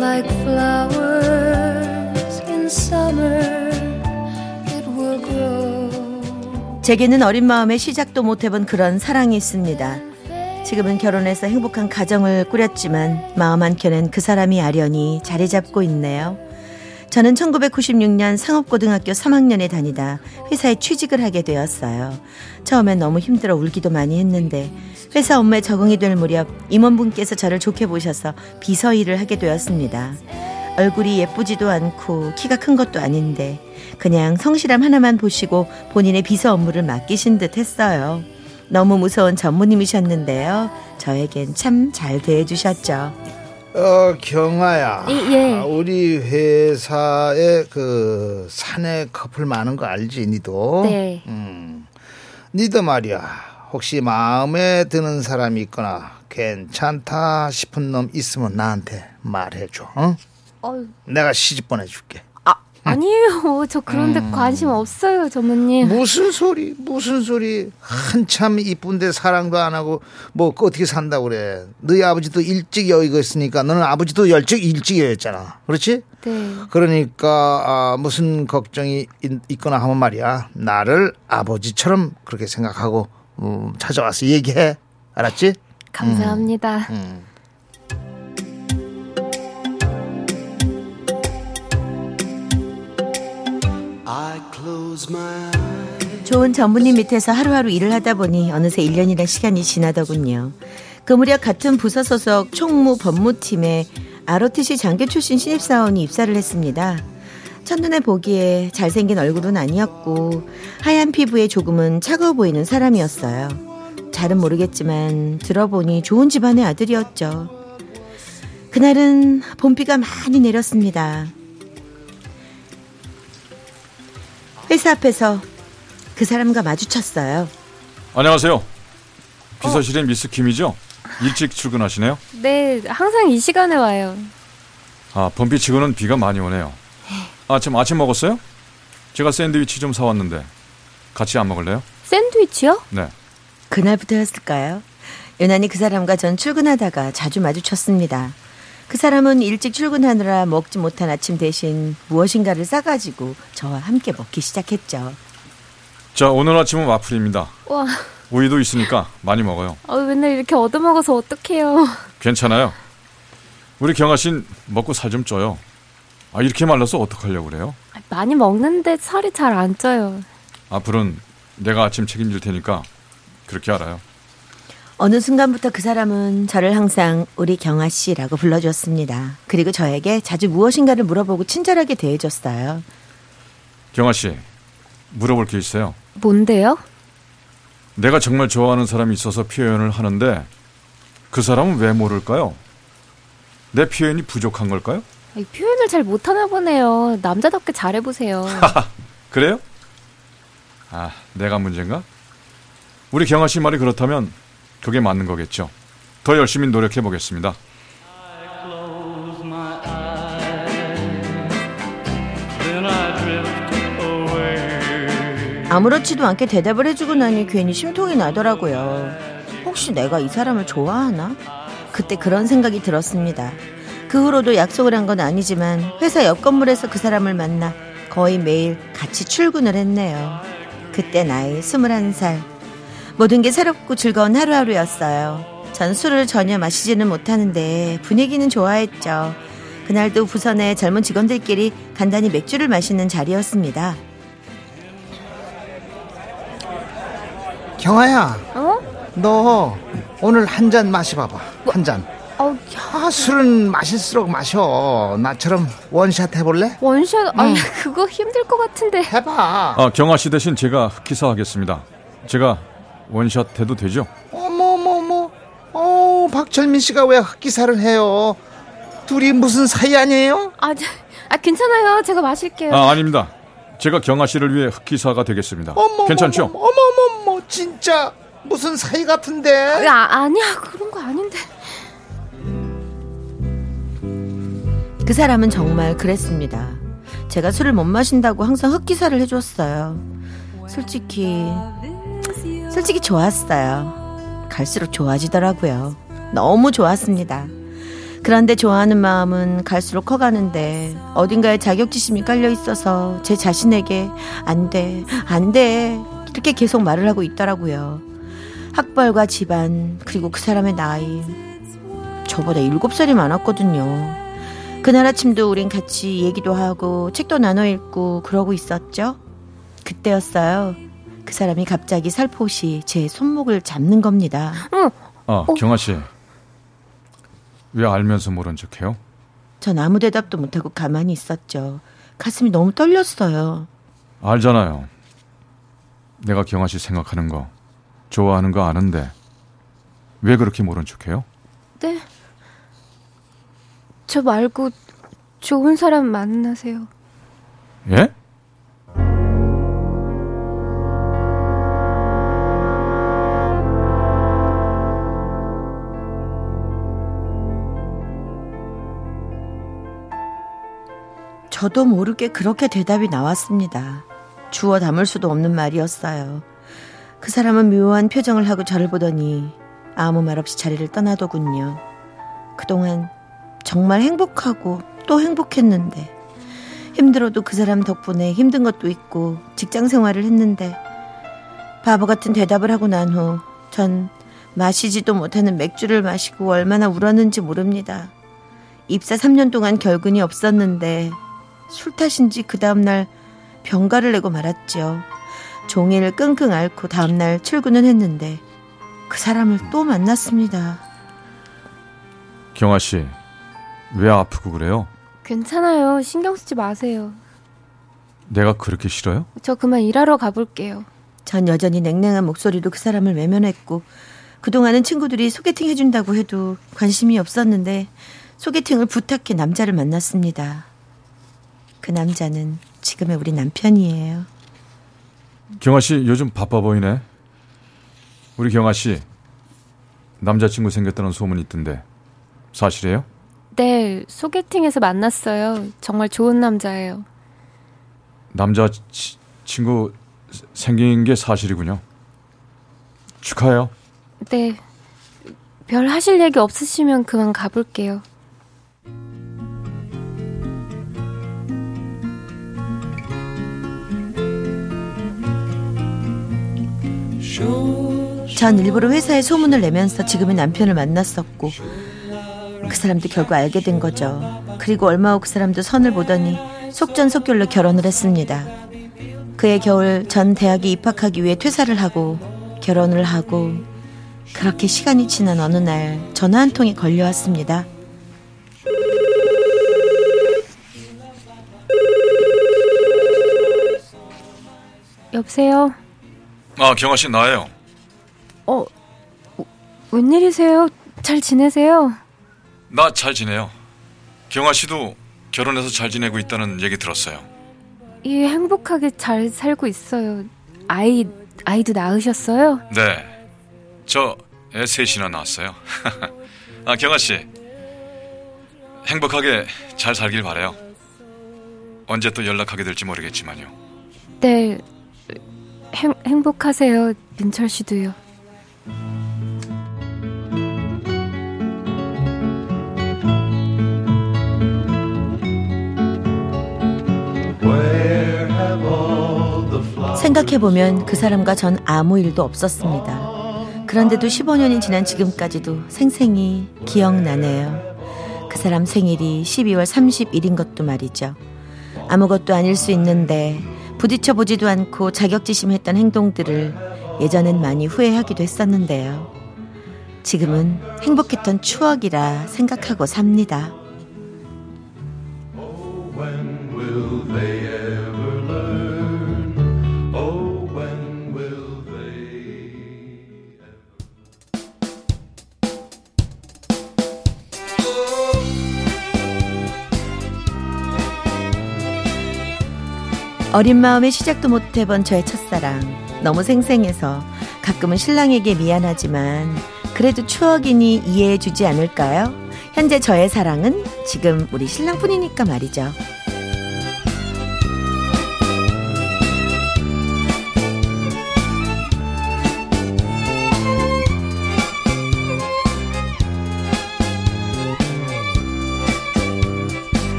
like flowers in summer it will grow 제게는 어린 마음에 시작도 못 해본 그런 사랑이 있습니다. 지금은 결혼해서 행복한 가정을 꾸렸지만 마음 한켠엔 그 사람이 아련히 자리 잡고 있네요. 저는 1996년 상업고등학교 3학년에 다니다 회사에 취직을 하게 되었어요. 처음엔 너무 힘들어 울기도 많이 했는데 회사 업무에 적응이 될 무렵 임원분께서 저를 좋게 보셔서 비서 일을 하게 되었습니다. 얼굴이 예쁘지도 않고 키가 큰 것도 아닌데 그냥 성실함 하나만 보시고 본인의 비서 업무를 맡기신 듯 했어요. 너무 무서운 전무님이셨는데요. 저에겐 참 잘 대해주셨죠. 어 경아야. 예, 예. 아, 우리 회사에 그 사내 커플 많은 거 알지 니도? 네. 음. 니도 말이야. 혹시 마음에 드는 사람이 있거나 괜찮다 싶은 놈 있으면 나한테 말해줘. 어? 어휴. 내가 시집 보내줄게. 아니에요. 저 그런데 음. 관심 없어요, 전무님. 무슨 소리, 무슨 소리. 한참 이쁜데 사랑도 안 하고 뭐 어떻게 산다고 그래. 너희 아버지도 일찍 여의고 있으니까 너는 아버지도 일찍 일찍 여였잖아. 그렇지? 네. 그러니까 아, 무슨 걱정이 있, 거나 하면 말이야. 나를 아버지처럼 그렇게 생각하고 음, 찾아와서 얘기해. 알았지? 감사합니다. 음. 음. 좋은 전부님 밑에서 하루하루 일을 하다 보니 어느새 1년이란 시간이 지나더군요. 그 무렵 같은 부서 소속 총무 법무팀에 ROTC 장교 출신 신입사원이 입사를 했습니다. 첫눈에 보기에 잘생긴 얼굴은 아니었고 하얀 피부에 조금은 차가워 보이는 사람이었어요. 잘은 모르겠지만 들어보니 좋은 집안의 아들이었죠. 그날은 봄비가 많이 내렸습니다. 회사 앞에서 그 사람과 마주쳤어요. 안녕하세요. 비서실의 어? 미스 김이죠? 일찍 출근하시네요? 네, 항상 이 시간에 와요. 아, 봄비 치고는 비가 많이 오네요. 아침 아침 먹었어요? 제가 샌드위치 좀 사왔는데 같이 안 먹을래요? 샌드위치요? 네. 그날부터였을까요? 유난히 그 사람과 전 출근하다가 자주 마주쳤습니다. 그 사람은 일찍 출근하느라 먹지 못한 아침 대신 무엇인가를 싸가지고 저와 함께 먹기 시작했죠. 자, 오늘 아침은 와플입니다. 와. 우유도 있으니까 많이 먹어요. 아, 맨날 이렇게 얻어먹어서 어떡해요. 괜찮아요. 우리 경아 씨는 먹고 살 좀 쪄요. 아, 이렇게 말라서 어떡하려고 그래요? 많이 먹는데 살이 잘 안 쪄요. 앞으로는 내가 아침 책임질 테니까 그렇게 알아요. 어느 순간부터 그 사람은 저를 항상 우리 경아 씨라고 불러줬습니다. 그리고 저에게 자주 무엇인가를 물어보고 친절하게 대해줬어요. 경아 씨, 물어볼 게 있어요. 뭔데요? 내가 정말 좋아하는 사람이 있어서 표현을 하는데 그 사람은 왜 모를까요? 내 표현이 부족한 걸까요? 표현을 잘 못하나 보네요. 남자답게 잘해보세요. 그래요? 아, 내가 문제인가? 우리 경아 씨 말이 그렇다면 그게 맞는 거겠죠. 더 열심히 노력해 보겠습니다. 아무렇지도 않게 대답을 해주고 나니 괜히 심통이 나더라고요. 혹시 내가 이 사람을 좋아하나? 그때 그런 생각이 들었습니다. 그 후로도 약속을 한 건 아니지만 회사 옆 건물에서 그 사람을 만나 거의 매일 같이 출근을 했네요. 그때 나이 21살. 모든 게 새롭고 즐거운 하루하루였어요. 전 술을 전혀 마시지는 못하는데 분위기는 좋아했죠. 그날도 부산의 젊은 직원들끼리 간단히 맥주를 마시는 자리였습니다. 경아야. 어? 너 오늘 한 잔 마셔봐봐. 뭐? 한 잔. 어, 아, 술은 마실수록 마셔. 나처럼 원샷 해볼래? 원샷? 응. 아니, 그거 힘들 것 같은데. 해봐. 아, 경아 씨 대신 제가 흑기사 하겠습니다. 제가 원샷 해도 되죠? 어머머머, 어 박철민 씨가 왜 흑기사를 해요? 둘이 무슨 사이 아니에요? 아, 아 괜찮아요. 제가 마실게요. 아, 아닙니다. 제가 경아 씨를 위해 흑기사가 되겠습니다. 어머, 괜찮죠? 어머, 어머, 어머, 진짜 무슨 사이 같은데? 아, 아니야. 그런 거 아닌데. 그 사람은 정말 그랬습니다. 제가 술을 못 마신다고 항상 흑기사를 해줬어요. 솔직히, 솔직히 좋았어요. 갈수록 좋아지더라고요. 너무 좋았습니다. 그런데 좋아하는 마음은 갈수록 커가는데 어딘가에 자격지심이 깔려 있어서 제 자신에게 안 돼, 안 돼. 이렇게 계속 말을 하고 있더라고요. 학벌과 집안, 그리고 그 사람의 나이. 저보다 일곱 살이 많았거든요. 그날 아침도 우린 같이 얘기도 하고 책도 나눠 읽고 그러고 있었죠. 그때였어요. 그 사람이 갑자기 살포시 제 손목을 잡는 겁니다. 응. 아, 경아 씨. 왜 알면서 모른 척해요? 전 아무 대답도 못하고 가만히 있었죠. 가슴이 너무 떨렸어요. 알잖아요. 내가 경아 씨 생각하는 거, 좋아하는 거 아는데 왜 그렇게 모른 척해요? 네. 저 말고 좋은 사람 만나세요. 예? 저도 모르게 그렇게 대답이 나왔습니다. 주워 담을 수도 없는 말이었어요. 그 사람은 묘한 표정을 하고 저를 보더니 아무 말 없이 자리를 떠나더군요. 그동안 정말 행복하고 또 행복했는데 힘들어도 그 사람 덕분에 힘든 것도 있고 직장 생활을 했는데 바보 같은 대답을 하고 난 후 전 마시지도 못하는 맥주를 마시고 얼마나 울었는지 모릅니다. 입사 3년 동안 결근이 없었는데 술 탓인지 그 다음날 병가를 내고 말았죠. 종일 끙끙 앓고 다음날 출근은 했는데 그 사람을 또 만났습니다. 경아 씨, 왜 아프고 그래요? 괜찮아요. 신경 쓰지 마세요. 내가 그렇게 싫어요? 저 그만 일하러 가볼게요. 전 여전히 냉랭한 목소리로 그 사람을 외면했고 그동안은 친구들이 소개팅 해준다고 해도 관심이 없었는데 소개팅을 부탁해 남자를 만났습니다. 그 남자는 지금의 우리 남편이에요. 경아 씨 요즘 바빠 보이네. 우리 경아 씨 남자친구 생겼다는 소문이 있던데 사실이에요? 네, 소개팅에서 만났어요. 정말 좋은 남자예요. 남자 치, 친구 생긴 게 사실이군요. 축하해요. 네. 별 하실 얘기 없으시면 그만 가볼게요. 전 일부러 회사에 소문을 내면서 지금의 남편을 만났었고 그 사람도 결국 알게 된 거죠. 그리고 얼마 후 그 사람도 선을 보더니 속전속결로 결혼을 했습니다. 그해 겨울 전 대학에 입학하기 위해 퇴사를 하고 결혼을 하고 그렇게 시간이 지난 어느 날 전화 한 통이 걸려왔습니다. 여보세요? 아 경아 씨 나예요. 어, 웬일이세요? 잘 지내세요? 나 잘 지내요. 경아 씨도 결혼해서 잘 지내고 있다는 얘기 들었어요. 예, 행복하게 잘 살고 있어요. 아이, 아이도 낳으셨어요? 네. 저 애 셋이나 낳았어요. 아, 경아 씨. 행복하게 잘 살길 바래요. 언제 또 연락하게 될지 모르겠지만요. 네. 행, 행복하세요. 민철 씨도요. 생각해보면 그 사람과 전 아무 일도 없었습니다. 그런데도 15년이 지난 지금까지도 생생히 기억나네요. 그 사람 생일이 12월 30일인 것도 말이죠. 아무것도 아닐 수 있는데 부딪혀 보지도 않고 자격지심했던 행동들을 예전엔 많이 후회하기도 했었는데요. 지금은 행복했던 추억이라 생각하고 삽니다. 어린 마음에 시작도 못 해본 저의 첫사랑. 너무 생생해서 가끔은 신랑에게 미안하지만 그래도 추억이니 이해해 주지 않을까요? 현재 저의 사랑은 지금 우리 신랑뿐이니까 말이죠.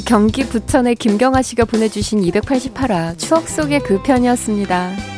경기 부천의 김경아 씨가 보내주신 288화 추억 속의 그 편이었습니다.